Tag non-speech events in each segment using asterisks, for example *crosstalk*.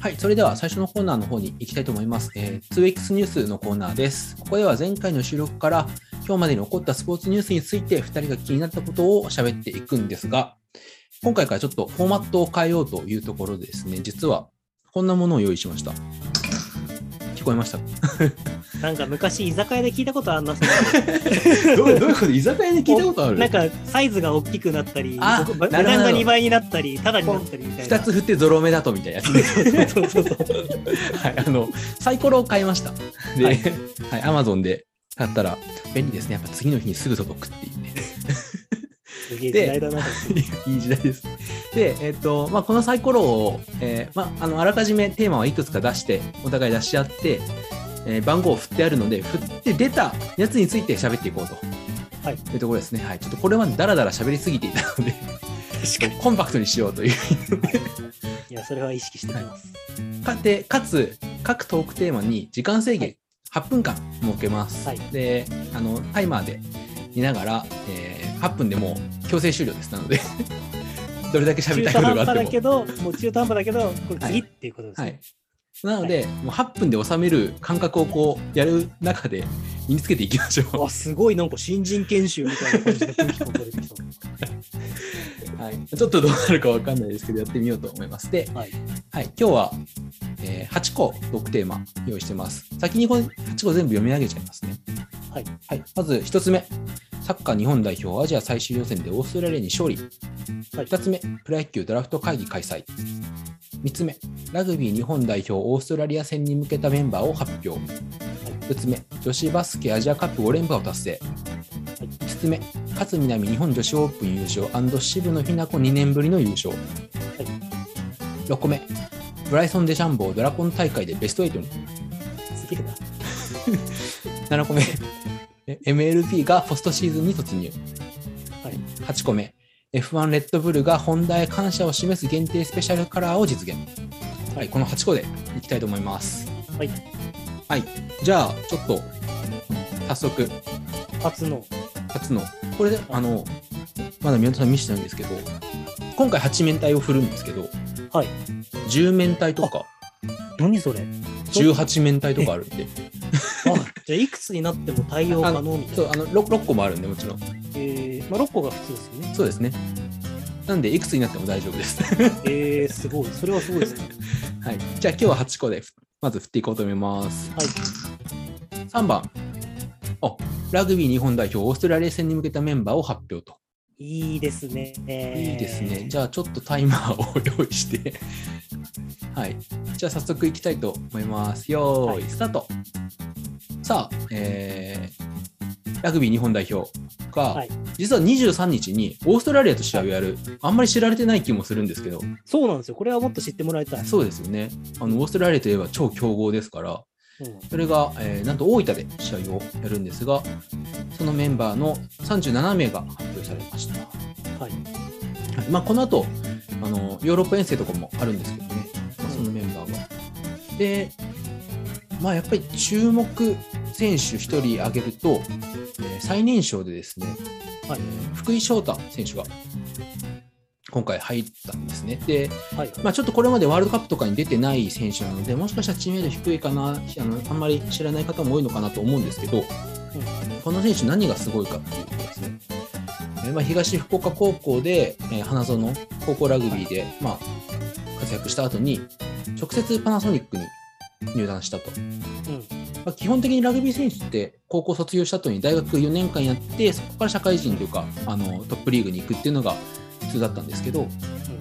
はい、それでは最初のコーナーの方に行きたいと思います。えー、2X ニュースのコーナーです。ここでは前回の収録から今日までに起こったスポーツニュースについて2人が気になったことを喋っていくんですが、今回からちょっとフォーマットを変えようというところでですね、実はこんなものを用意しました。聞こえました *laughs* なんか昔居酒屋で聞いたことあんな、そ *laughs* どうどういうこと？居酒屋で聞いたことある？なんかサイズが大きくなったり、値段が2倍になったり、タダになったりみたいな。2つ振ってゾロ目だとみたいなやつ。そうそうそう。はい、あの、サイコロを買いました。で、ははいい、アマゾンで買ったら便利ですね。やっぱ次の日にすぐ届くっていうね。すげえ時代だな。いい時代です。で、えっ、と、まあ、このサイコロを、えーまあ、あの、あらかじめテーマはいくつか出して、お互い出し合って、えー番号を振ってあるので、振って出たやつについて喋っていこうと。はいいうところですね。はい。ちょっとこれまでダラダラ喋りすぎていたので。コンパクトにしようという。いや、それは意識してきます。かでかつ各トークテーマに時間制限8分間設けます、はいであのタイマーで見ながら、えー8分でもう強制終了です。なので *laughs* どれだけ喋りたいことがあっても。だけど、もう中途半端だけど、これ次っていうことですはねい。なので、もう8分で収める感覚をこうやる中で身につけていきましょあ、すごいなんか新人研修みたいな感じで雰囲気が出てきはい、ちょっとどうなるかわかんないですけどやってみようと思います。で、はい。はい、今日は、えー8個トークテーマ用意してます。先にこの8個全部読み上げちゃいますね。はい。はい、まず1つ目、サッカー日本代表アジア最終予選でオーストラリアに勝利。はい。2つ目、プロ野球ドラフト会議開催。3つ目、ラグビー日本代表オーストラリア戦に向けたメンバーを発表。4つ目、女子バスケアジアカップ5連覇を達成。5つ目、勝みなみ日本女子オープン優勝渋野日向子2年ぶりの優勝。6個目、ブライソン・デシャンボードラゴン大会でベスト8に。すげえな。*laughs* 7個目、え MLB がポストシーズンに突入。はい。8個目 F1 レッドブルがホンダへ感謝を示す限定スペシャルカラーを実現はいこの8個でいきたいと思いますはい。はいじゃあちょっと早速初の。初のこれであのまだ宮田さん見せてないんですけど今回8面体を振るんですけどはい。10面体とか何それ18面体とかあるんで *laughs* あ、じゃあいくつになっても対応可能みたいな。そうあの 6, 6個もあるんでもちろんえー、まあ6個が普通ですよね。そうですねなんでいくつになっても大丈夫ですえー、すごい。それはすごいですね。*laughs* はい。じゃあ今日は8個でまず振っていこうと思います。はい。3番。あラグビー日本代表オーストラリア戦に向けたメンバーを発表と。いいですね。いいですね。じゃあちょっとタイマーを用意して。*laughs* はい。じゃあ早速いきたいと思います。よーいスタート。さあ、えー、ラグビー日本代表が、はい実は23日にオーストラリアと試合をやる、あんまり知られてない気もするんですけど、そうなんですよ。これはもっと知ってもらいたい。そうですよね。あのオーストラリアといえば超強豪ですから、うんそれが、えーなんと大分で試合をやるんですが、そのメンバーの37名が発表されました。はい。はいまあ、この後あのヨーロッパ遠征とかもあるんですけどね、まあ、そのメンバーが。で、まあ、やっぱり注目選手1人挙げると、えー最年少でですね、はいえー福井翔太選手が今回入ったんですね。で、はい。まあ、ちょっとこれまでワールドカップとかに出てない選手なので、もしかしたら知名度低いかな、あのあんまり知らない方も多いのかなと思うんですけど、この選手、何がすごいかっていうとですね、えーまあ、東福岡高校で、えー花園、高校ラグビーで、まあ、活躍した後に、直接パナソニックに入団したと。うん。まあ、基本的にラグビー選手って高校卒業した後に大学4年間やってそこから社会人というかあのトップリーグに行くっていうのが普通だったんですけどこ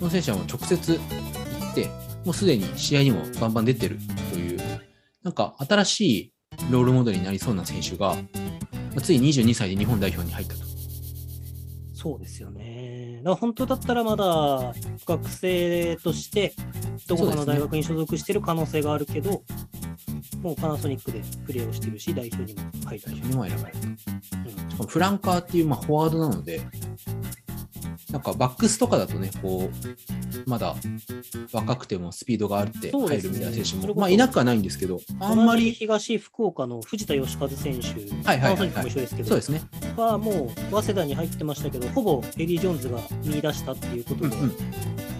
の選手はもう直接行ってもうすでに試合にもバンバン出てるというなんか新しいロールモデルになりそうな選手が、まあつい22歳で日本代表に入ったと。そうですよね。だから本当だったらまだ学生としてどこかの大学に所属してる可能性があるけど、もうパナソニックでプレーをしてるし、代表にも入ったし、代表にも選ばれた。うんしかもフランカーっていうまあフォワードなので、なんかバックスとかだとね、こう、まだ若くてもスピードがあって入るみたいな選手も、それこそまあ、いなくはないんですけど、あんまり、東福岡の藤田義和選手、はいはいはいはい。も一緒ですけど、そうですね。はもう早稲田に入ってましたけど、ほぼエディ・ジョーンズが見出したっていうことで、うんうん、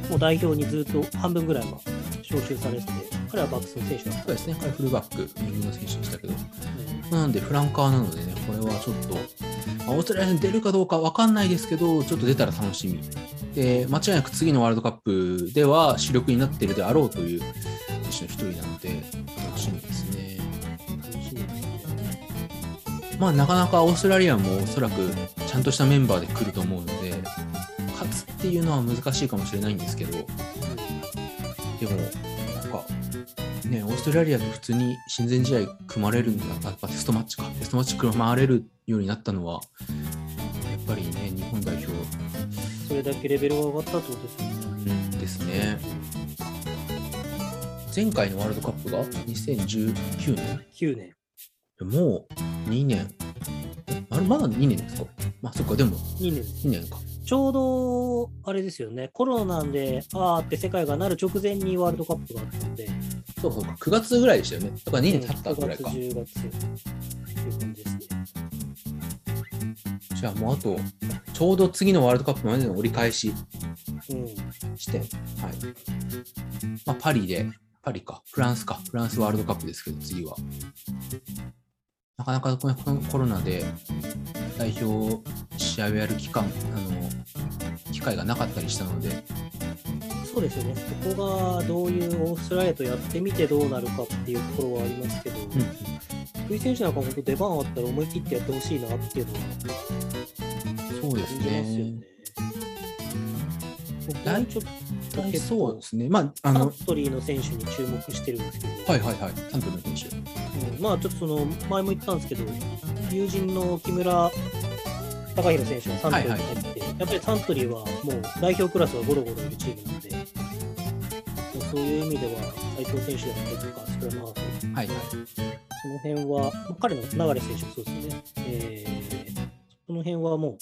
もう代表にずっと半分ぐらいは招集されてて、彼はバックスの選手だった。そうですね。彼フルバック、ウィングの選手でしたけど、ねなんでフランカーなのでね、これはちょっと、まあオーストラリアに出るかどうかわかんないですけど、ちょっと出たら楽しみ。で、間違いなく次のワールドカップでは主力になっているであろうという選手の一人なので、楽しみですね。まあ、なかなかオーストラリアもおそらくちゃんとしたメンバーで来ると思うので、勝つっていうのは難しいかもしれないんですけど、でも、ね、オーストラリアで普通に親善試合組まれるんだ、やっぱテストマッチか、テストマッチ組まれるようになったのは、やっぱりね、日本代表それだけレベルが上がったってことですよね。うんですね。前回のワールドカップが2019年？9年。もう2年。えあれまだ2年ですか？まあそっか、でも2年です。2年か。ちょうど、あれですよね、コロナで、あーって世界がなる直前にワールドカップがあったんで、そうそうか、9月ぐらいでしたよね。だから2年経ったぐらいか。9月、10月っていう感じですね。じゃあもうあと、ちょうど次のワールドカップまでの折り返しうん。地点。はい。まあパリで、パリか、フランスか、フランスワールドカップですけど、次は。なかなかこのコロナで代表試合をやる期間、あの、機会がなかったりしたので、そうですよね、そこがどういうオーストラリアとやってみてどうなるかっていうところはありますけど、うん、福井選手なんか本当出番あったら思い切ってやってほしいなっていうのは。そうです感じますよね。ね。。僕大はちょっと結そう構ですね。まあ、あサの、ントリーの選手に注目してるんですけど、はいはいはい、サントリーの選手。うんまあちょっとその前も言ったんですけど、友人の木村隆弘選手がサントリーに入って、やっぱりサントリーはもう代表クラスがゴロゴロいるチームなので、そういう意味では斉藤選手だったりとか、スクラムハーフ、はいはい。その辺は、まあ彼の流選手もそうですよね。えーその辺はもう、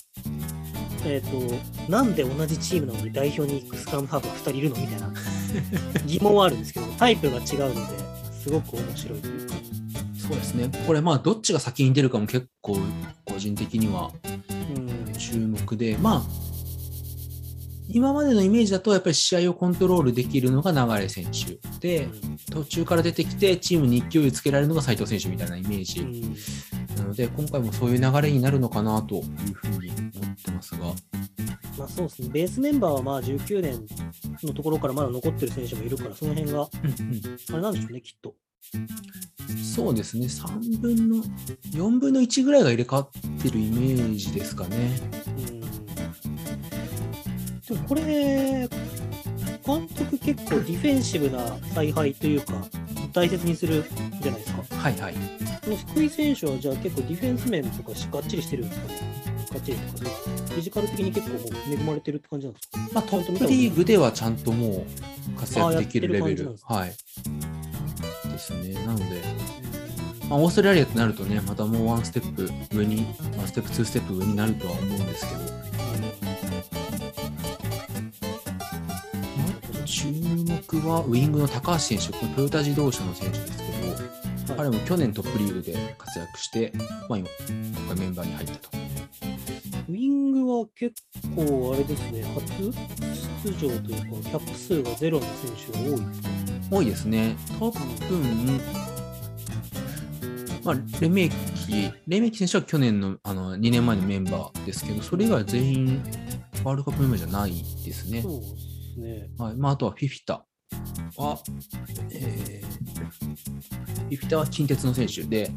えっ、と、なんで同じチームなのに代表に行くスクラムハーフが2人いるのみたいな *laughs* 疑問はあるんですけど、タイプが違うので、すごく面白いというか。そうですね。これまあ、どっちが先に出るかも結構、個人的にはうん注目で、まあ、今までのイメージだと、やっぱり試合をコントロールできるのが流選手で、途中から出てきて、チームに勢いをつけられるのが斉藤選手みたいなイメージうんなので、今回もそういう流れになるのかなというふうにますが、まあそうですね、ベースメンバーはまあ19年のところからまだ残ってる選手もいるから、その辺が、うんあれなんでしょうね、きっと。うん、そうですね、3分の、4分の1ぐらいが入れ替わってるイメージですかね。うんでもこれ、監督結構ディフェンシブな采配というか、大切にするじゃないですか。はいはい。この福井選手はじゃあ結構ディフェンス面とかしがっちりしてるんですかね。がっちりとかそう、フィジカル的に結構恵まれてるって感じなんですか？まあ、トップリーグではちゃんともう活躍できるレベル。はい。ですね。なので、まあ、オーストラリアとなるとね、またもうワンステップ上に、ワンステップ、ツーステップ上になるとは思うんですけど、注目はウィングの高橋選手、これトヨタ自動車の選手ですけど、彼も去年トップリーグで活躍して、まあ、今、今回メンバーに入ったと。結構あれですね、初出場というか、キャップ数がゼロの選手が多いですか多いですね。多分、まあ、レメキ、レメキ選手は去年のあの2年前のメンバーですけど、それ以外は全員ワールドカップメンバーじゃないですね。そうですね。はいまあ、あとはフィフィタは、えー、フィフィタは近鉄の選手で、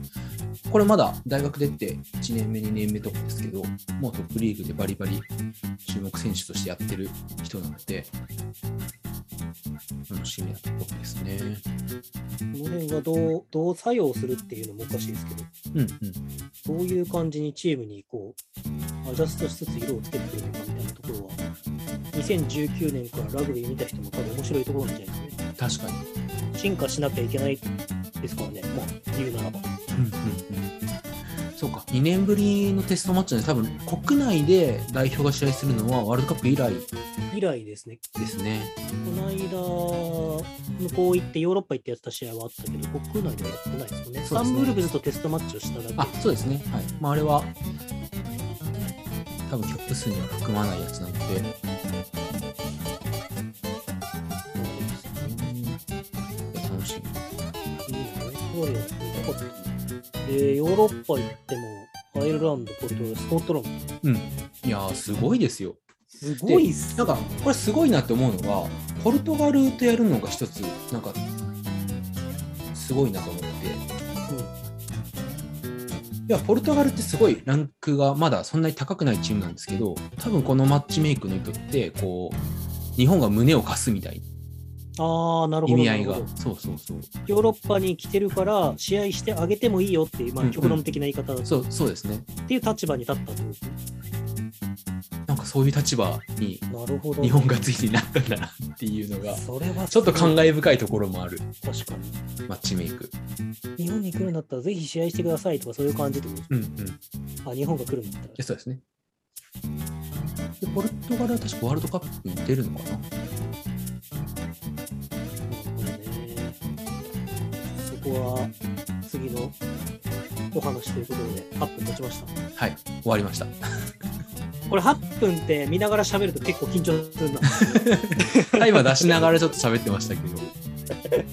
これまだ大学出て1年目、2年目とかですけど、もうトップリーグでバリバリ注目選手としてやってる人なので、楽しみなところですね。この辺がどうどう作用するっていうのもおかしいですけど、うんうん。どういう感じにチームにこうアジャストしつつ色をつけてくるのかみたいなところは、2019年からラグビー見た人も多分面白いところなんじゃないね。確かに。進化しなきゃいけないですからね、まあ、言うならば。うんうんうん。そうか、2年ぶりのテストマッチなんで、多分国内で代表が試合するのはワールドカップ以来以来ですね。ですね。この間、向こう行ってヨーロッパ行ってやってた試合はあったけど、国内ではやってないですよね。ねサンウルブズとテストマッチをしただけ。あ、そうですね。はい。まあ、あれは、多分キャップ数には含まないやつなので。で、ヨーロッパ行っても、アイルランド、ポルトガル、スコットランド。うん。いやー、すごいですよ。すごいっす。なんか、これすごいなって思うのが、ポルトガルとやるのが一つ、なんか、すごいなと思って。いや、ポルトガルってすごいランクがまだそんなに高くないチームなんですけど、多分このマッチメイクの意図って、こう、日本が胸を貸すみたいああ、なるほど。な意味合いが。そうそうそう。ヨーロッパに来てるから、試合してあげてもいいよっていう、まあ、うんうん極論的な言い方っそうそうですね。ていう立場に立ったとですね。なんかそういう立場になるほど。日本がついてなったんだなっていうのが、それはちょっと感え慨深いところもある確かに。マッチメイク。日本に来るんだったらぜひ試合してくださいとかそういう感じってことですうんうん。いあ、日本が来るんだったらや。そうですね。でポルトガルは確かワールドカップに出るのかな？は次のお話ということで8分経ちました。はい、終わりました。これ8分って見ながら喋ると結構緊張するな。*laughs* タイマー出しながらちょっと喋ってましたけど。*laughs*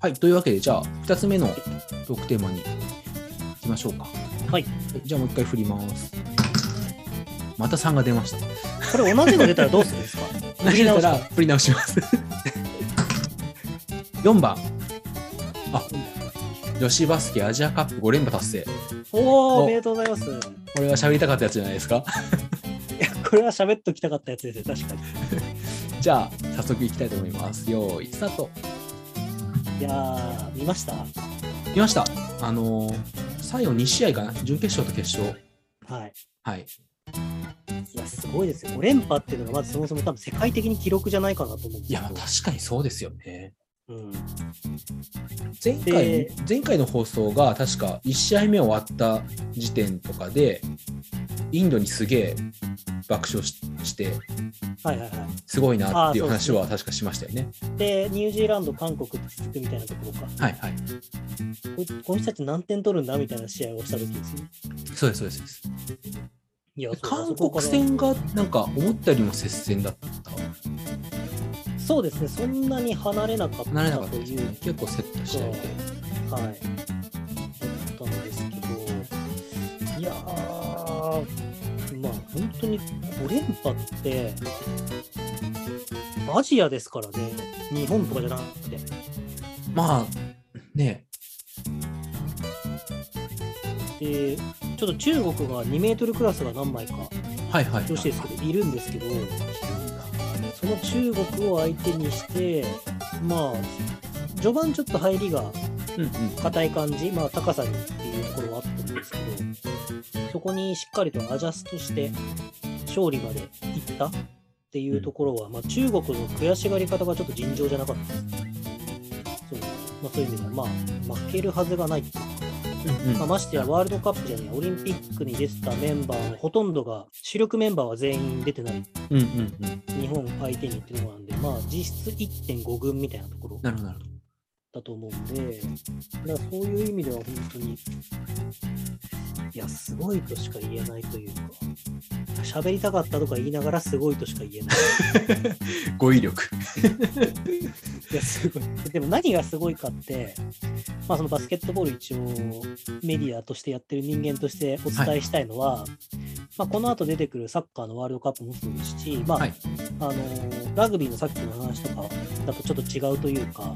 はい、というわけで、じゃあ、2つ目のトークテーマに行きましょうか。はい。じゃあ、もう一回振ります。また3が出ました。これ同じの出たらどうするんですか？*laughs* 振り直します。4番。あ、女子バスケアジアカップ5連覇達成。おお、おおめでとうございます。いこれは喋りたかったやつじゃないですか？や、これは喋っときたかったやつですよ、確かに。*laughs* じゃあ、早速いきたいと思います。よーい、スタート。いやー、見ました？見ました。あのー最後2試合かな？準決勝と決勝。はい。はい。いや、すごいですよ。5連覇っていうのが、まずそもそも多分世界的に記録じゃないかなと思うんですいや。確かにそうですよね。うん。前回で前回の放送が確か1試合目終わった時点とかでインドにすげえ爆笑ししてはいはいはすごいなっていう話は確かしましたよね。い。で、ニュージーランド、韓国って続くみたいなところか。はいはい。ここの人たち何点取るんだみたいな試合をした時ですよね。そうですそうですそうです。いや、韓国戦がなんか思ったよりも接戦だった。そうですね、そんなに離れなかったというですね。結構セット試合で。はい。だったんですけど、いやー、まあ本当に5連覇って、アジアですからね、日本とかじゃなくて。まあねで、ちょっと中国が2メートルクラスが何枚か、はいはい、はい。女子ですけど、いるんですけど、その中国を相手にして、まあ、序盤ちょっと入りが。硬い感じ、まあ、高さにっていうところはあったんですけど、そこにしっかりとアジャストして勝利までいったっていうところは、まあ、中国の悔しがり方がちょっと尋常じゃなかったです。そうまあ、そういう意味では、まあ、負けるはずがないっていうか、うんうん。まあ、ましてやワールドカップじゃねえオリンピックに出てたメンバーのほとんどが、主力メンバーは全員出てない。うんうんうん。日本相手にっていうのなんで、まあ、実質1.5軍みたいなところ。なるほどだと思うんで、だからそういう意味では本当に、いや、すごいとしか言えないというか、喋りたかったとか言いながらすごいとしか言えない。*laughs* 語彙力。*laughs* いや、すごい。でも何がすごいかって、まあそのバスケットボール一応メディアとしてやってる人間としてお伝えしたいのは、まあこの後出てくるサッカーのワールドカップもそうですし、まあ、はいあの、ラグビーのさっきの話とかだとちょっと違うというか、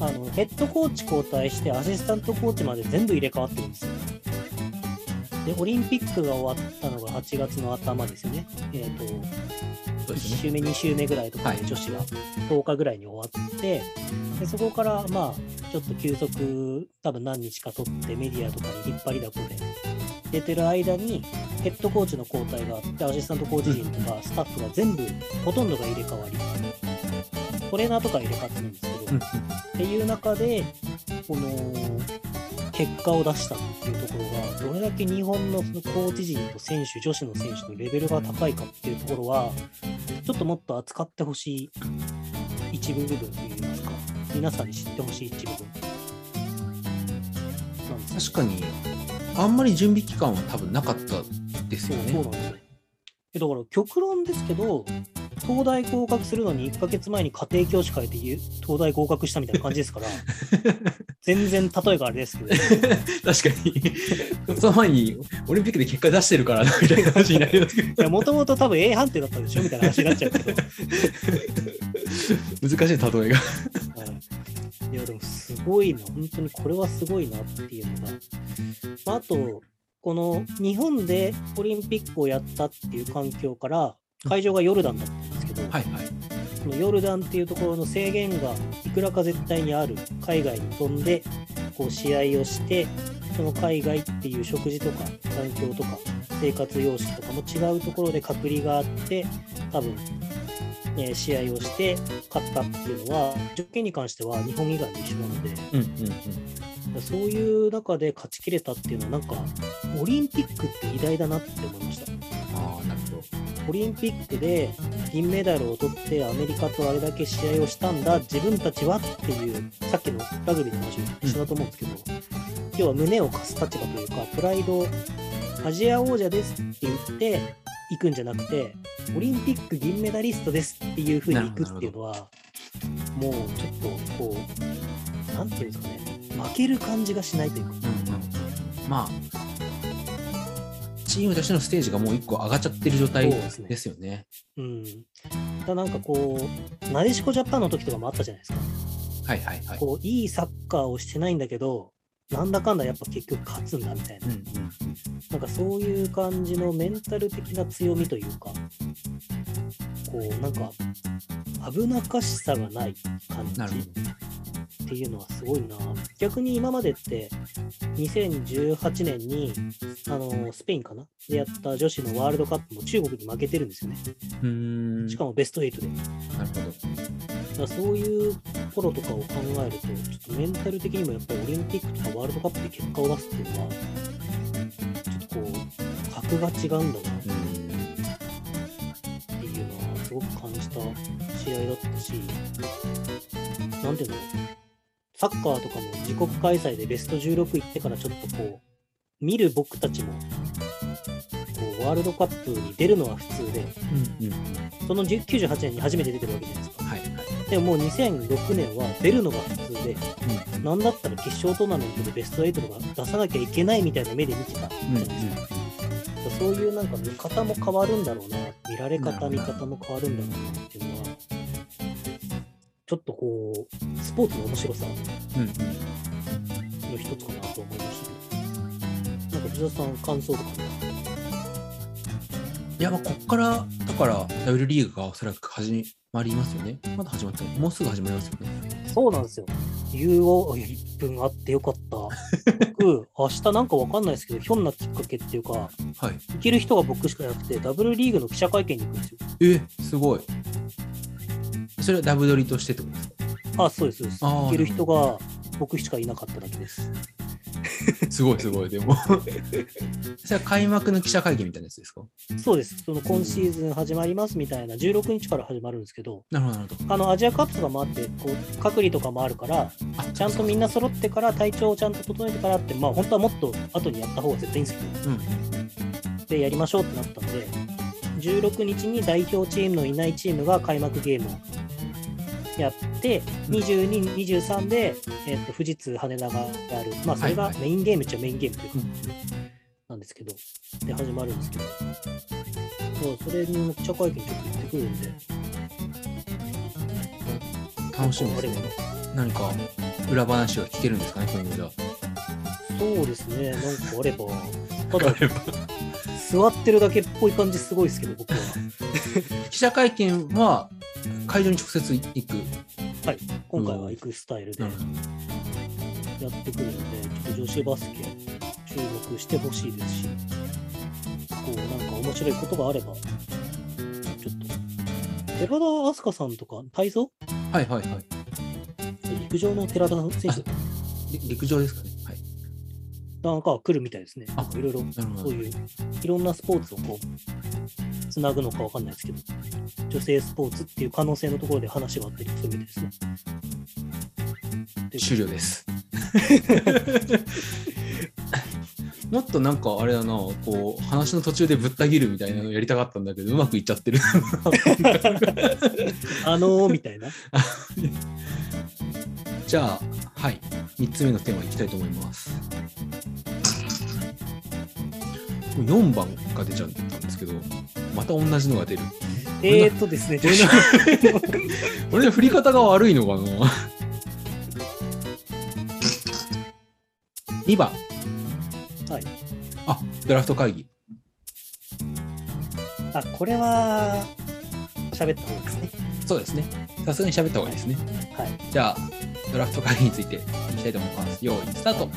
あの、ヘッドコーチ交代してアシスタントコーチまで全部入れ替わってるんですよ。で、オリンピックが終わったのが8月の頭ですよね。えっ、と、1そうですね。週目、2週目ぐらいとかはいで女子が10日ぐらいに終わって、でそこからまあちょっと休息多分何日か取ってメディアとかに引っ張りだこで出てる間にヘッドコーチの交代があってアシスタントコーチ陣とかスタッフが全部ほとんどが入れ替わりトレーナーとか入れ替わってるんですけど、っていう中でこの決結果を出したっていうところが、どれだけ日本のそのコーチ陣と選手、女子の選手のレベルが高いかっていうところは、ちょっともっと扱ってほしい一部部分といいますか、皆さんに知ってほしい一部分なんです確かに、あんまり準備期間は多分なかったですよね。そうなんですだから極論ですけど、東大合格するのに1ヶ月前に家庭教師変えてゆ東大合格したみたいな感じですから、*laughs* 全然例えがあれですけど、確かに、その前にオリンピックで結果出してるからなみたいな話になりますけど、もともと多分 A 判定だったんでしょみたいな話になっちゃうけど、難しい例えが。はい。いやでもすごいな、本当にこれはすごいなっていうのが、まあ、あと、この日本でオリンピックをやったっていう環境から、会場がヨルダンだったんですけど、はいはい。このヨルダンっていうところの制限がいくらか絶対にある海外に飛んでこう試合をしてその海外っていう食事とか環境とか生活様式とかも違うところで隔離があって多分、えー試合をして勝ったっていうのは条件に関しては日本以外も一緒なのでうんうんうん。そういう中で勝ちきれたっていうのはなんかオリンピックって偉大だなって思いました。オリンピックで銀メダルを取ってアメリカとあれだけ試合をしたんだ自分たちはっていうさっきのラグビーの話も一緒だと思うんですけど、要は胸を貸す立場というかプライドアジア王者ですって言って行くんじゃなくてオリンピック銀メダリストですっていう風に行くっていうのはもうちょっとこうなんていうんですかね負ける感じがしないというか。うんうんうん。まあ、チームとしてのステージがもう一個上がっちゃってる状態ですねですよね。うんだなんかこうなでしこジャパンの時とかもあったじゃないですかはいはいはい。こういいサッカーをしてないんだけど、なんだかんだやっぱ結局勝つんだみたいな、うんうんなんかそういう感じのメンタル的な強みというか、こうなんか危なっかしさがない感じっていうのはすごいな。逆に今までって2018年にあのスペインかな？でやった女子のワールドカップも中国に負けてるんですよね。しかもベスト8で。なるほど。そういうところとかを考えると、ちょっとメンタル的にもやっぱりオリンピックとかワールドカップで結果を出すっていうのは、ちょっとこう、格が違うんだなうって。いうのはすごく感じた試合だったし、なんていうの、サッカーとかも自国開催でベスト16行ってからちょっとこう、見る僕たちも、こうワールドカップに出るのは普通で、うんうん。その10 98年に初めて出てるわけじゃないですか。はいはい。でももう2006年は出るのが普通で、うんなんだったら決勝トーナメントでベスト8とか出さなきゃいけないみたいな目で見てたうんないですか。そういうなんか見方も変わるんだろうな、見られ方、見方も変わるんだろうなっていうのは、ちょっとこう、スポーツの面白さうんうん。の一つかなと思いましたなんか藤田さん、感想とかねいや、まあ、こっから、だから、W リーグがおそらく始まりますよね。まだ始まってない。もうすぐ始まりますよね。そうなんですよ。理を1分あってよかった。僕、*laughs* 明日なんかわかんないですけど、ひょんなきっかけっていうか、はい。行ける人が僕しかいなくて、ダブルリーグの記者会見に行くんですよ。え、すごい。それはダブドリとしてってことですか？あ、そうです、そうです。行ける人が僕しかいなかっただけです。*laughs* すごいすごい、でも。*laughs* それは開幕の記者会見みたいなやつですか？そうです。その今シーズン始まりますみたいな、16日から始まるんですけど、なるほど、なるほど。あのアジアカップとかもあって、こう隔離とかもあるから、あちゃんとみんな揃ってから、体調をちゃんと整えてからって、まあ本当はもっと後にやった方が絶対いいんですけど、うん。でやりましょうってなったんで、16日に代表チームのいないチームが開幕ゲームをやって、22、23で、えっと富士通、羽田がやる、まあ、それがメインゲームっちゃメインゲームというか、うん。なんですけど、で始まるんですけど、そうそれに記者会見ちょっと行ってくるんで、楽しみですね。何か裏話が聞けるんですかね、今後じゃそうですね、なんかあれば、*laughs* たあ。だ、座ってるだけっぽい感じすごいですけど、僕は。*laughs* 記者会見は会場に直接行く。はい、今回は行くスタイルで。やってくるので、ちょっと女子バスケ注目してほしいですし、こうなんか面白いことがあれば、ちょっと、寺田明日香さんとか、体操？はいはいはい。陸上の寺田選手り陸上ですかね。はい。なんかは来るみたいですね。あなんかいろいろ。そういう、いろんなスポーツをこう、つなぐのかわかんないですけど、女性スポーツっていう可能性のところで話があったりするみたいですね。終了です。*laughs* もっとなんかあれだな、こう話の途中でぶった切るみたいなのやりたかったんだけど、うまくいっちゃってる。あのー、みたいな。*laughs* じゃあ、はい、3つ目のテーマいきたいと思います。4番が出ちゃったんですけど、また同じのが出る。えーっとですね、*laughs* 俺の振り方が悪いのかな ?2 番、はい。あドラフト会議。あ、これは、喋った方がいいですね。そうですね。さすがに喋った方がいいですね。はい。じゃあ、ドラフト会議についていきたいと思います。用意、スタート。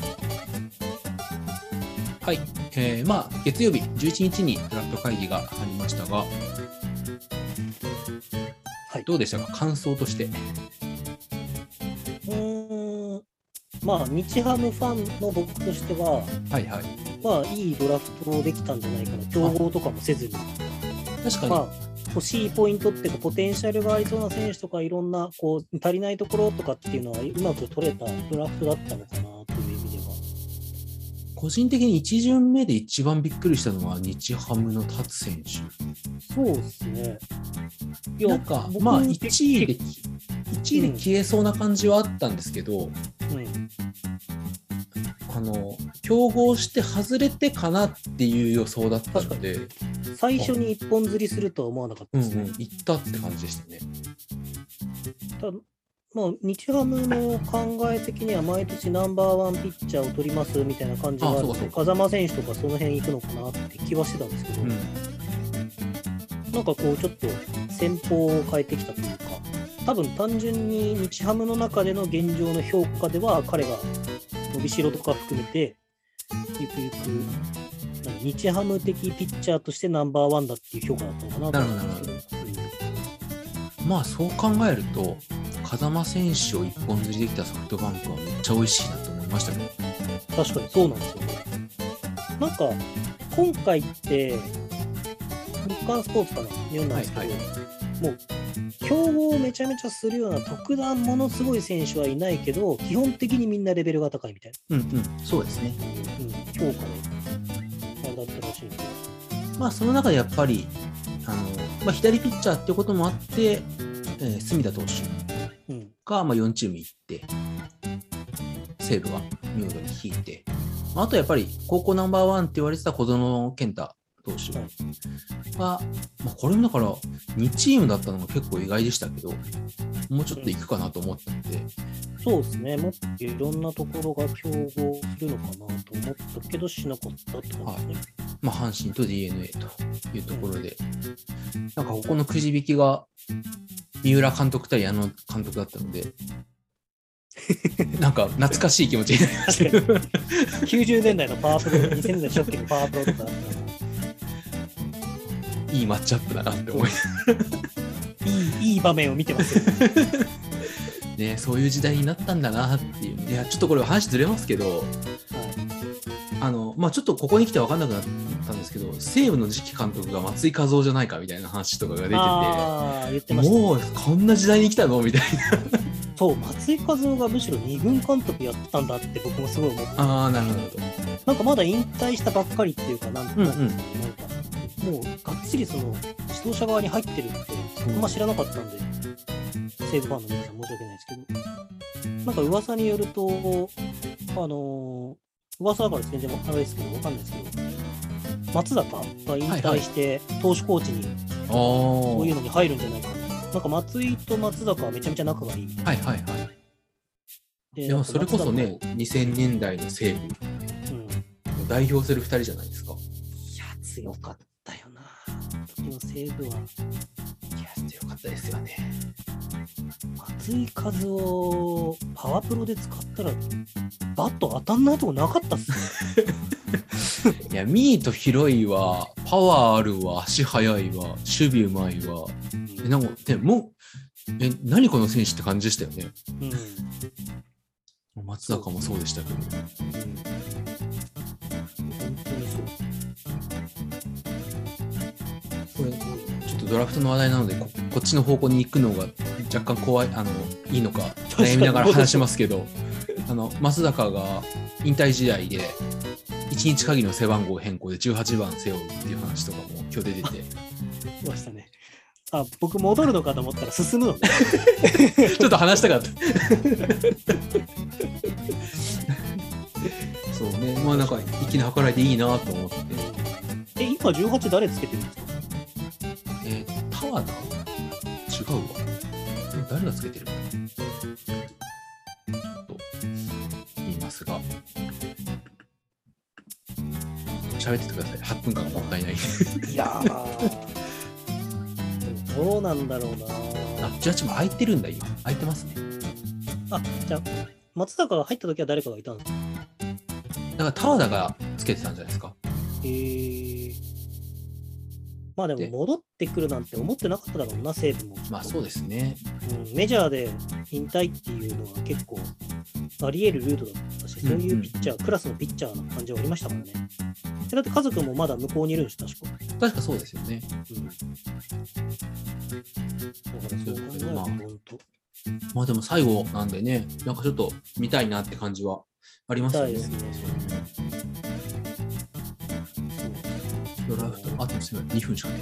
はい。えー、まあ、月曜日11日にドラフト会議がありましたが、はい。どうでしたか？感想として。うーん。まあ、日ハムファンの僕としては、はいはい。まあ、いいドラフトできたんじゃないかな。競合とかもせずに。確かに、まあ、欲しいポイントっていうか、ポテンシャルがありそうな選手とか、いろんな、こう、足りないところとかっていうのは、うまく取れたドラフトだったのかな。個人的に1巡目で一番びっくりしたのは日ハムの達選手。そうですね。いなんか、僕まあ、結1位で、1位で消えそうな感じはあったんですけど、うん、あの、競合して外れてかなっていう予想だったので、最初に一本釣りするとは思わなかったですね。うんうん、行ったって感じでしたね。ただまあ、日ハムの考え的には毎年ナンバーワンピッチャーを取りますみたいな感じがあるので、風間選手とかその辺行くのかなって気はしてたんですけど、うん。なんかこうちょっと戦法を変えてきたというか、多分単純に日ハムの中での現状の評価では、彼が伸びしろとか含めて、ゆくゆく、日ハム的ピッチャーとしてナンバーワンだっていう評価だったのかなと思うんですけど。まあ、そう考えると、風間選手を一本釣りできたソフトバンクはめっちゃ美味しいなと思いましたね。うん確かにそうなんですよね。なんか、今回って、日刊スポーツかな?読んだんですけど、はいもう、競合をめちゃめちゃするような特段ものすごい選手はいないけど、基本的にみんなレベルが高いみたいうんうん、そうですね。な、うん、評価のあれだったらしいんで。まあ、その中でやっぱり、あのまあ、左ピッチャーってこともあって、えー隅田投手うん、か、まあ、4チーム行って、西武は見事に引いて、まああとやっぱり高校ナンバーワンって言われてた小園健太投手はいが、まあ、これもだから2チームだったのが結構意外でしたけど、もうちょっと行くかなと思ったので、そうですね、もっといろんなところが競合するのかなと思ったけど、しなかったって感じですね。まあ、阪神と d n a というところで、なんかここのくじ引きが三浦監督対矢野監督だったので、*laughs* なんか懐かしい気持ちになりました。けど。90年代のパワープロ、2000年代初期のパワープロとかいいマッチアップだなって思い、いいいい場面を見てますよ。*laughs* ね、そういう時代になったんだなっていう。いや、ちょっとこれ話ずれますけど、はいあの、まあ、ちょっとここに来て分かんなくなったんですけど、西武の次期監督が松井和夫じゃないかみたいな話とかが出ててもうこんな時代に来たのみたいな。そう、松井和夫がむしろ2軍監督やってたんだって僕もすごい思って、ああ、なるほど。なんかまだ引退したばっかりっていうか、なんか、うんうんもうがっちりその指導者側に入ってるって、あんま知らなかったんで、西武ファンの皆さん申し訳ないですけど、なんか噂によると、あのー噂だから全然あれですけど、わかんないですけど、松坂が引退して、投手コーチにああ。こういうのに入るんじゃないかな。なんか松井と松坂はめちゃめちゃ仲がいい。はいはいはい。ででもそれこそねなんか、2000年代の西武うん。を代表する2人じゃないですか。いや、強かったよな。時の西武は、いや、強かったですよね。松井和夫、パワープロで使ったら、バット当たんないとこなかったっすね。*laughs* いや、ミート広いわ、パワーあるわ、足速いわ、守備うまいわ。え、なんか、ね、もう、え、何この選手って感じでしたよね。うん。うん松坂もそうでしたけど。とドラフトの話題なのでこ、こっちの方向に行くのが若干怖い、あのいいのか悩みながら話しますけど、あの松坂が引退試合で、1日限りの背番号変更で18番背負うっていう話とかも今日出てて、来ましたね。あ、僕戻るのかと思ったら進むのね。*laughs* ちょっと話したかった。そうね、まあなんか粋な計らいでいいなと思って、え、今18誰つけてるんですか？つけてると言いますが、喋っててください。8分間がもったいない。いやー。どうなんだろうなあ、18も空いてるんだ、今。空いてますね。あ、じゃあ、松坂が入った時は誰かがいたんですかだからタワーがつけてたんじゃないですか。へー。まあででも戻ってくるなんて思ってなかっただろうな、西武も。まあそうですね。うん、メジャーで引退っていうのは結構あり得るルートだったし、そういうピッチャー、クラスのピッチャーな感じはありましたからね。でだって家族もまだ向こうにいるんでしょ、確か。確かそうですよね。うん、だからそう考えると、まあ本当、まあでも最後なんでね、なんかちょっと見たいなって感じはありますよね。ねドラフト、あとすみません、2分しかない。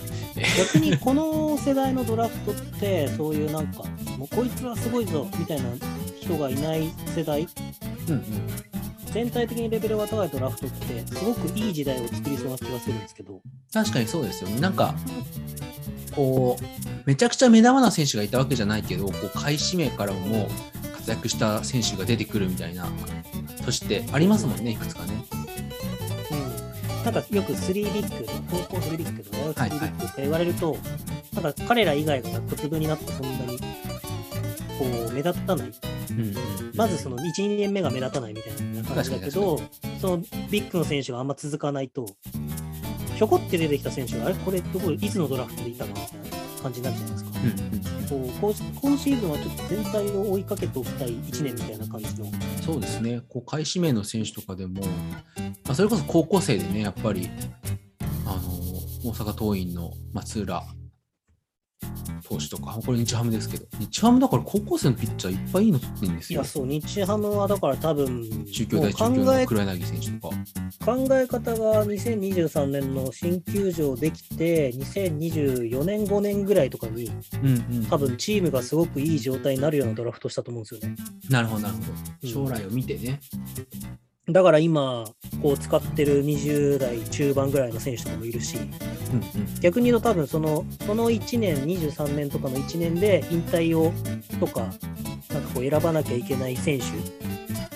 逆にこの世代のドラフトって、そういうなんか、もうこいつはすごいぞみたいな人がいない世代、うんうん。全体的にレベルが高いドラフトって、すごくいい時代を作りそうな気がするんですけど、確かにそうですよね。なんか、こう、めちゃくちゃ目玉な選手がいたわけじゃないけど、こう、開始名からも活躍した選手が出てくるみたいな年ってありますもんね、いくつかね。うん、なんかよく3ビッグ、高校3ビッグとか大学3ビはいはいッグって言われると、なんか彼ら以外が小粒になってそんなにこう目立たない。うんうん、まずその1、2年目が目立たないみたいな感じだけど、そのビッグの選手があんま続かないと、ひょこって出てきた選手が、あれこれどこ、いつのドラフトでいたのみたいな感じになるじゃないですか。うんうん、こう今今シーズンはちょっと全体を追いかけておきたい1年みたいな感じの。そうですね、こう開始名の選手とかでも、まあ、それこそ高校生でね、やっぱり、あの大阪桐蔭の松浦投手とか、これ日ハムですけど、日ハムだから高校生のピッチャーいっぱいいいの取ってるんですよいや、。そう、日ハムはだから多分、中京大中京考えの黒柳選手とか。考え方が2023年の新球場できて、2024年、5年ぐらいとかに、うんうん、多分チームがすごくいい状態になるようなドラフトしたと思うんですよね。なるほど、なるほうんど。将来を見てね。だから今、こう使ってる20代中盤ぐらいの選手とかもいるし、うんうん逆に言うと多分その、その1年、23年とかの1年で引退をとか、なんかこう選ばなきゃいけない選手、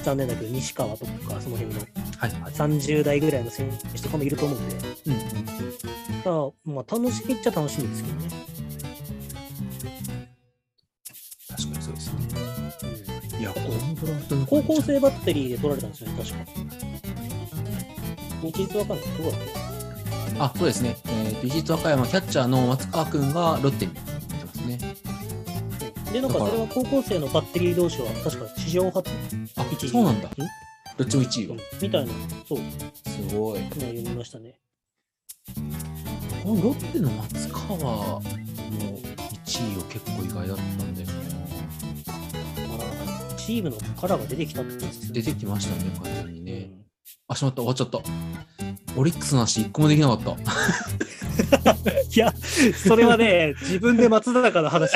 残念だけど西川とか、その辺のはいはい。30代ぐらいの選手とかもいると思うんで、うんうん、だからまあ楽しみっちゃ楽しみですけどね。確かにそうですね。いや、このドラフトの高校生バッテリーで取られたんですよね、確か。日実わかんない。どうだっあ、そうですね。えっ、と、石津和歌山、キャッチャーの松川君がロッテに行ってますね。けで、なんかそれは高校生のバッテリー同士は確か史上初あ、一位そうなんだ。ん？どっちも1位は。みたいな、そう、すごい。今読みましたね。このロッテの松川も1位を結構意外だったんだよな。チームのカラーが出てきたってことですよね。出てきましたね、完全にね。うんあ、しまった、終わっちゃった。オリックスの話1個もできなかった。*laughs* いや、それはね、自分で松坂の話。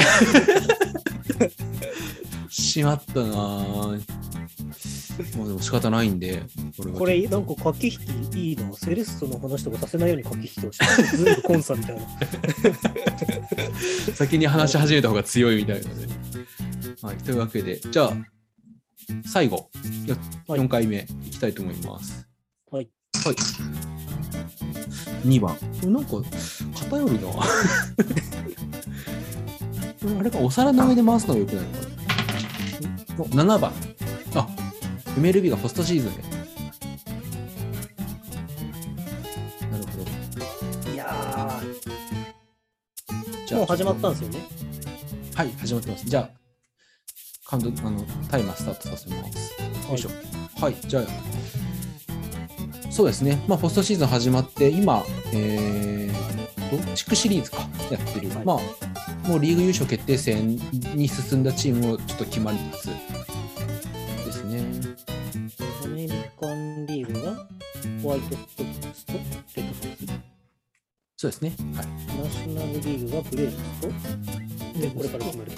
しまったなぁ。もうでも仕方ないんで、これはこれ、なんか駆け引きいいな。セレストの話とかさせないように駆け引きをして、ずっとコンサみたいな。*laughs* 先に話し始めた方が強いみたいなね。はい、というわけで、じゃあ、最後、よはい4回目いきたいと思います。はい。はい。2番。なんか、偏るな。*laughs* あれか、お皿の上で回すのがよくないのかな。お7番。あ、MLB がポストシーズンで。なるほど。いやじー、もう始まったんですよね。はい、始まってます。じゃあ、カウント、あの、タイマースタートさせます。よいしょ。はい、じゃあ、そうですね。まあ、ポストシーズン始まって、今、えー、と地区シリーズかやってる、はいまあもうリーグ優勝決定戦に進んだチームもちょっと決まりつつですね。アメリカンリーグがホワイトソックスとレッドソックス。そうですね。はい。ナショナルリーグがブレーブスと、で、これから決まる。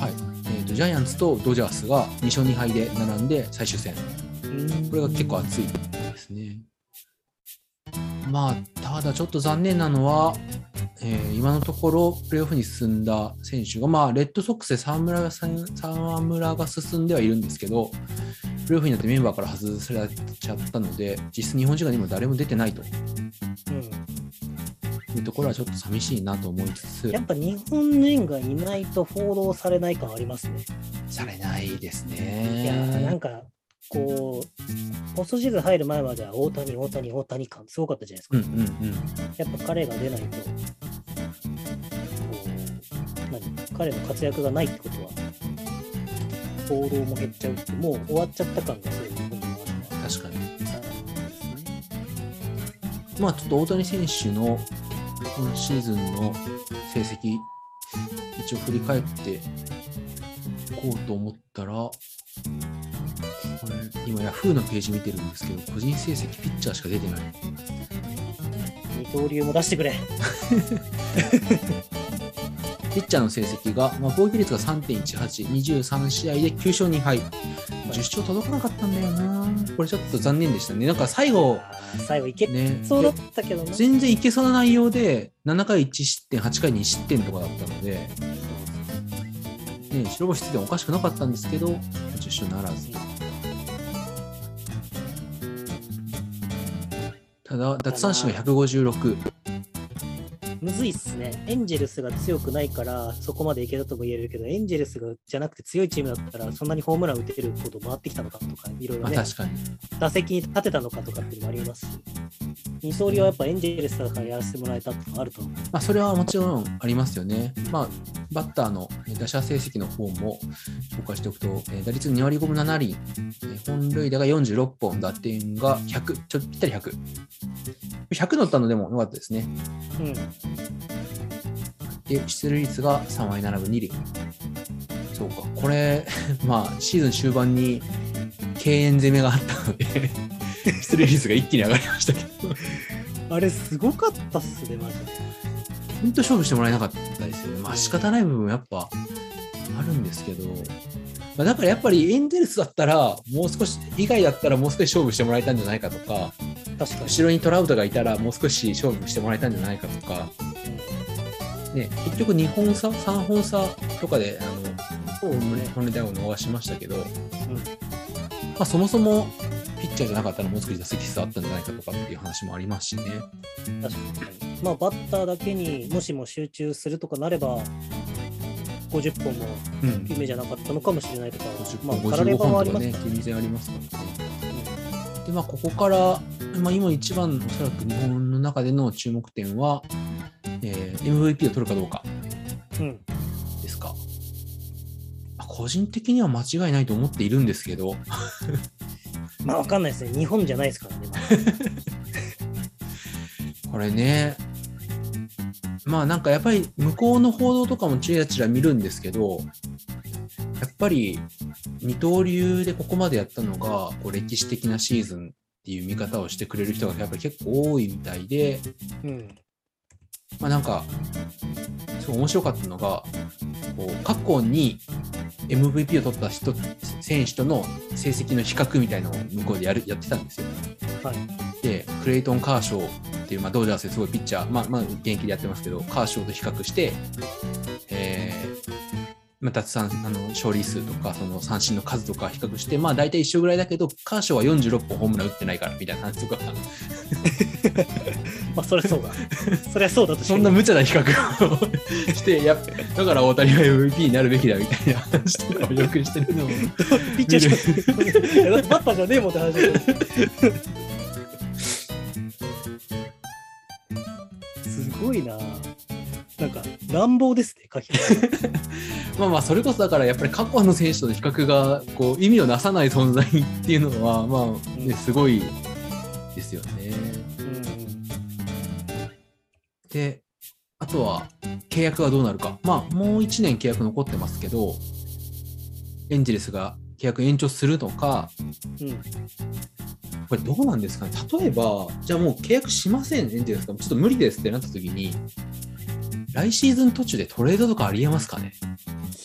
はいジャイアンツとドジャースが2勝2敗で並んで最終戦。これが結構熱いですね。まあ、ただちょっと残念なのは、えー今のところプレーオフに進んだ選手が、まあ、レッドソックスで沢村が沢村が進んではいるんですけど、プレーオフになってメンバーから外されちゃったので、実質日本人が今誰も出てないとうん。いうところはちょっと寂しいなと思いつつや、っぱ日本人がいないと報道されない感ありますね。されないですいやーなねん。か、こう、ポストシーズン入る前までは大谷、大谷、大谷感すごかったじゃないですか。うんうんうん。やっぱ彼が出ないと、こう、何？彼の活躍がないってことは、報道も減っちゃうって、もう終わっちゃった感がすごい日本の中では確かに。まあちょっと大谷選手の今シーズンの成績、一応振り返っていこうと思ったら、これ今、ヤフーのページ見てるんですけど、個人成績ピッチャーしか出てない。二刀流も出してくれ。ピッチャーの成績が、まあ、防御率が3.18、23試合で9勝2敗。10勝届かなかったんだよな。これちょっと残念でしたね。なんか最後、最後いけね、そうだったけどな。全然いけそうな内容で、7回1失点、8回2失点とかだったので、ね、白星ついてもおかしくなかったんですけど、10勝ならず。ただ、奪三振が156。むずいっすね。エンジェルスが強くないから、そこまでいけたとも言えるけど、エンジェルスがじゃなくて強いチームだったら、そんなにホームラン打てるほど回ってきたのかとか、いろいろね、まあ確かに。打席に立てたのかとかっていうのもありますし、二刀流はやっぱエンジェルスだからやらせてもらえたってのがあると思う。まあ、それはもちろんありますよね。まあ、バッターのえー打者成績の方も紹介しておくと、えー打率2割5分7厘、えー本塁打が46本、打点が100、ちょっとぴったり100。100乗ったのでも良かったですね。うん。で、出塁率が3割7分2厘。そうか、これ、*laughs* まあ、シーズン終盤に敬遠攻めがあったので、*laughs* 出塁率が一気に上がりましたけど、あれすごかったっすね、マジで。本当勝負してもらえなかったですよね。まあ仕方ない部分やっぱあるんですけど、まあ、だからやっぱりエンゼルスだったら、もう少し、以外だったらもう少し勝負してもらえたんじゃないかとか、確かに。後ろにトラウトがいたらもう少し勝負してもらえたんじゃないかとか、ね、結局2本差、3本差とかで、あの、そうね。本塁打を逃しましたけど、うんまあそもそもピッチャーじゃなかったらもう少し打席数あったんじゃないかとかっていう話もありますしね。確かに。まあ、バッターだけにもしも集中するとかなれば、50本もうん。夢じゃなかったのかもしれないとか、50まあ、本、たられ55ばもありますかね、全然ありますからね。で、まあ、ここから、まあ、今一番おそらく日本の中での注目点は、えー MVP を取るかどうかうん。ですか。まあ個人的には間違いないと思っているんですけど、まあ、わかんないですね。日本じゃないですからね。ま *laughs* これね、まあなんかやっぱり向こうの報道とかもちらちら見るんですけど、やっぱり二刀流でここまでやったのがこう歴史的なシーズンっていう見方をしてくれる人がやっぱり結構多いみたいで、うん。まあなんか、すごい面白かったのが、こう過去に MVP を取った人、選手との成績の比較みたいなのを向こうでやるやってたんですよ。はい。で、クレイトン・カーショーっていう、まあ、ドジャースですごいピッチャー、まあ、まあ、現役でやってますけど、カーショーと比較して、えー、まあ、奪三あの勝利数とか、その三振の数とか比較して、まあ、大体一緒ぐらいだけど、カーショーは46本ホームラン打ってないからみたいな話とか、*laughs* まあ、それそうだ。それはそうだとそんな無茶な比較を *laughs* して、やっだから大谷は MVP になるべきだみたいな話とかをよくしてるのを。ピッチャーじゃいやだってバッターじゃねえもんって話すごいな。なんか乱暴ですね、書き方。*laughs* まあまあ、それこそだからやっぱり過去の選手との比較がこう意味をなさない存在っていうのは、まあ、ね、すごいですよね。うん。で、あとは契約がどうなるか。まあ、もう1年契約残ってますけど、エンジェルスが契約延長するのか、うん。これどうなんですかね例えば、じゃあもう契約しません、エンジェルスが。ちょっと無理ですってなった時に、来シーズン途中でトレードとかありえますかね？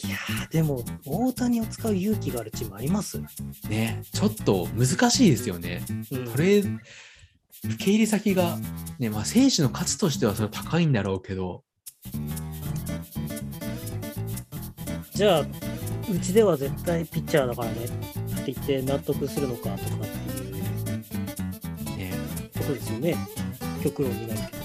いやー、でも、大谷を使う勇気があるチームあります？ね、ちょっと難しいですよね。うんトレー受け入れ先が、ね、まあ選手の価値としてはそれは高いんだろうけど、じゃあ、うちでは絶対ピッチャーだからねって言って納得するのかとかっていうね、ことですよね。極論になるけど。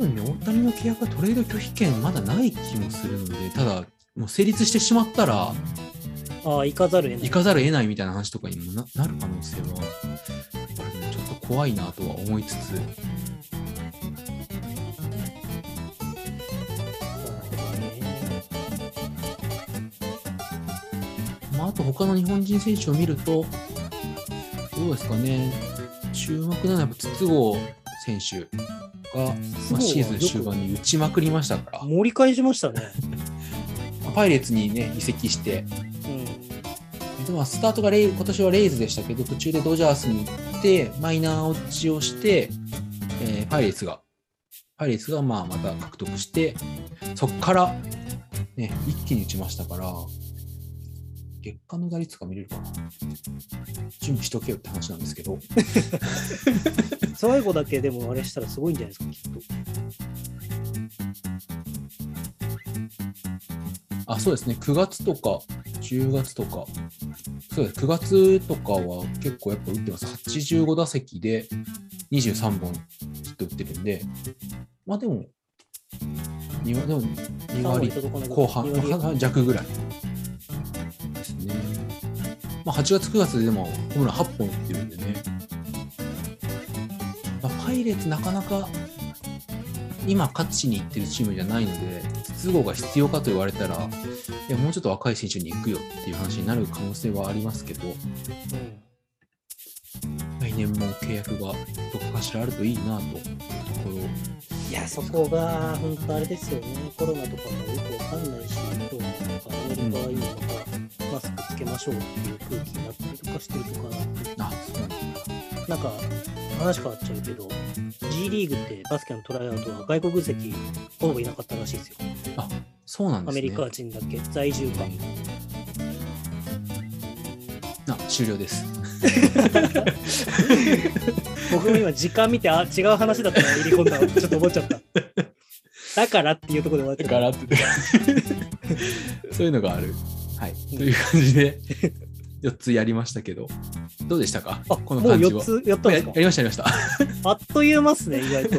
多分ね、大谷の契約はトレード拒否権まだない気もするので、ただ、もう成立してしまったら、ああ、行かざるを得ない。行かざるを得ないみたいな話とかにもななる可能性はあるので、ちょっと怖いなとは思いつつ、まあ、あと他の日本人選手を見ると、どうですかね、注目なのはやっぱ筒香選手が、まあ、シーズン終盤に打ちまくりましたから、盛り返しましたね。*laughs* パイレーツにね、移籍して、うん。でもスタートがレイ今年はレイズでしたけど、途中でドジャースに行って、マイナー落ちをして、えーパイレーツが、パイレーツがまあまた獲得して、そこから、ね、一気に打ちましたから、月間の打率が見れるかな？準備しとけよって話なんですけど、*laughs* 最後だけでもあれしたらすごいんじゃないですか、きっと。あ、そうですね、9月とか10月とか、そうです、9月とかは結構やっぱ打ってます。85打席で23本ヒット打ってるんで、まあでも、2割でも2割3届かない後半2割まあ弱ぐらい。まあ、8月、9月ででもホームラン8本打ってるんでね。まあ、パイレーツなかなか今勝ちにいってるチームじゃないので、筒香が必要かと言われたら、いやもうちょっと若い選手に行くよっていう話になる可能性はありますけど、うん。来年も契約がどこかしらあるといいなとところ。いや、そこが本当あれですよね。コロナとかもよくわかんないし、どうなのか、アメリカは今またマスクつけましょうっていう空気になったりとかしてるとか、あ、そうなんだ。なんか話変わっちゃうけど、G リーグってバスケのトライアウトは外国籍ほぼいなかったらしいですよ。そうなんですね。アメリカ人だけ、在住か。あ、終了です。*laughs* 僕も今時間見て、あ、違う話だったら入り込んだわちょっと思っちゃった。だからっていうところで終わっちゃっだからって。*laughs* そういうのがある。はい。という感じで、4つやりましたけど、どうでしたか？こもうの感じは。4つやったんやですか？やりました、やりました。あっという間っすね、意外と。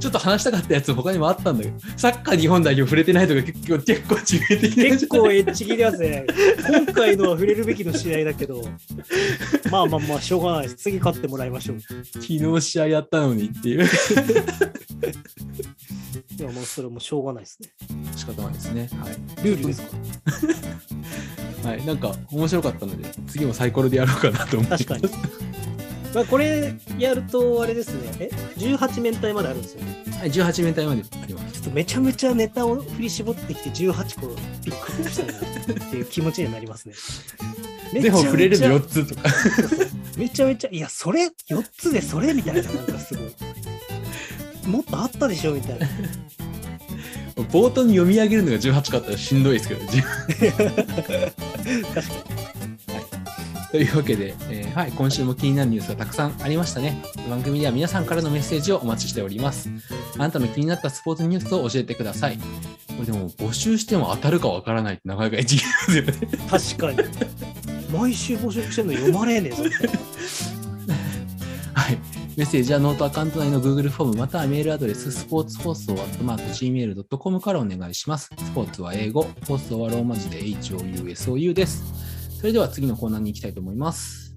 ちょっと話したかったやつ他にもあったんだけど、サッカー日本代表触れてないとか結構結構致命的な結構エッチ切りますね。今回のは触れるべきの試合だけど、まあまあまあ、しょうがないです。次勝ってもらいましょう。昨日試合やったのにっていういや、もうそれもしょうがないですね。仕方ないですね。はい。ルールですか？ら。*laughs* はい、なんか面白かったので、次もサイコロでやろうかなと思います。確かに。まあ、これやると、あれですね。え ?18 面体まであるんですよね。はい、18面体まであります。ちょっとめちゃめちゃネタを振り絞ってきて18個ピックアップしたいなっていう気持ちになりますね。*laughs* でも触れるの4つとか。めちゃめちゃ、いや、それ、4つでそれみたいな、なんかすごい。もっとあったでしょみたいな。冒頭に読み上げるのが18かあったらしんどいですけど、10 *laughs* 確かというわけで、えーはい、今週も気になるニュースがたくさんありましたね。番組では皆さんからのメッセージをお待ちしております。あなたの気になったスポーツニュースを教えてください。これでも募集しても当たるかわからないってなかなか一撃ですよね。に。確かに。*laughs* 毎週募集してんの読まれえねえぞ。*laughs* はい。メッセージはノートアカウント内の Google フォームまたはメールアドレススポーツ放送アットマーク gmail.com からお願いします。スポーツは英語、放送はローマ字で HOUSOU です。それでは次のコーナーに行きたいと思います。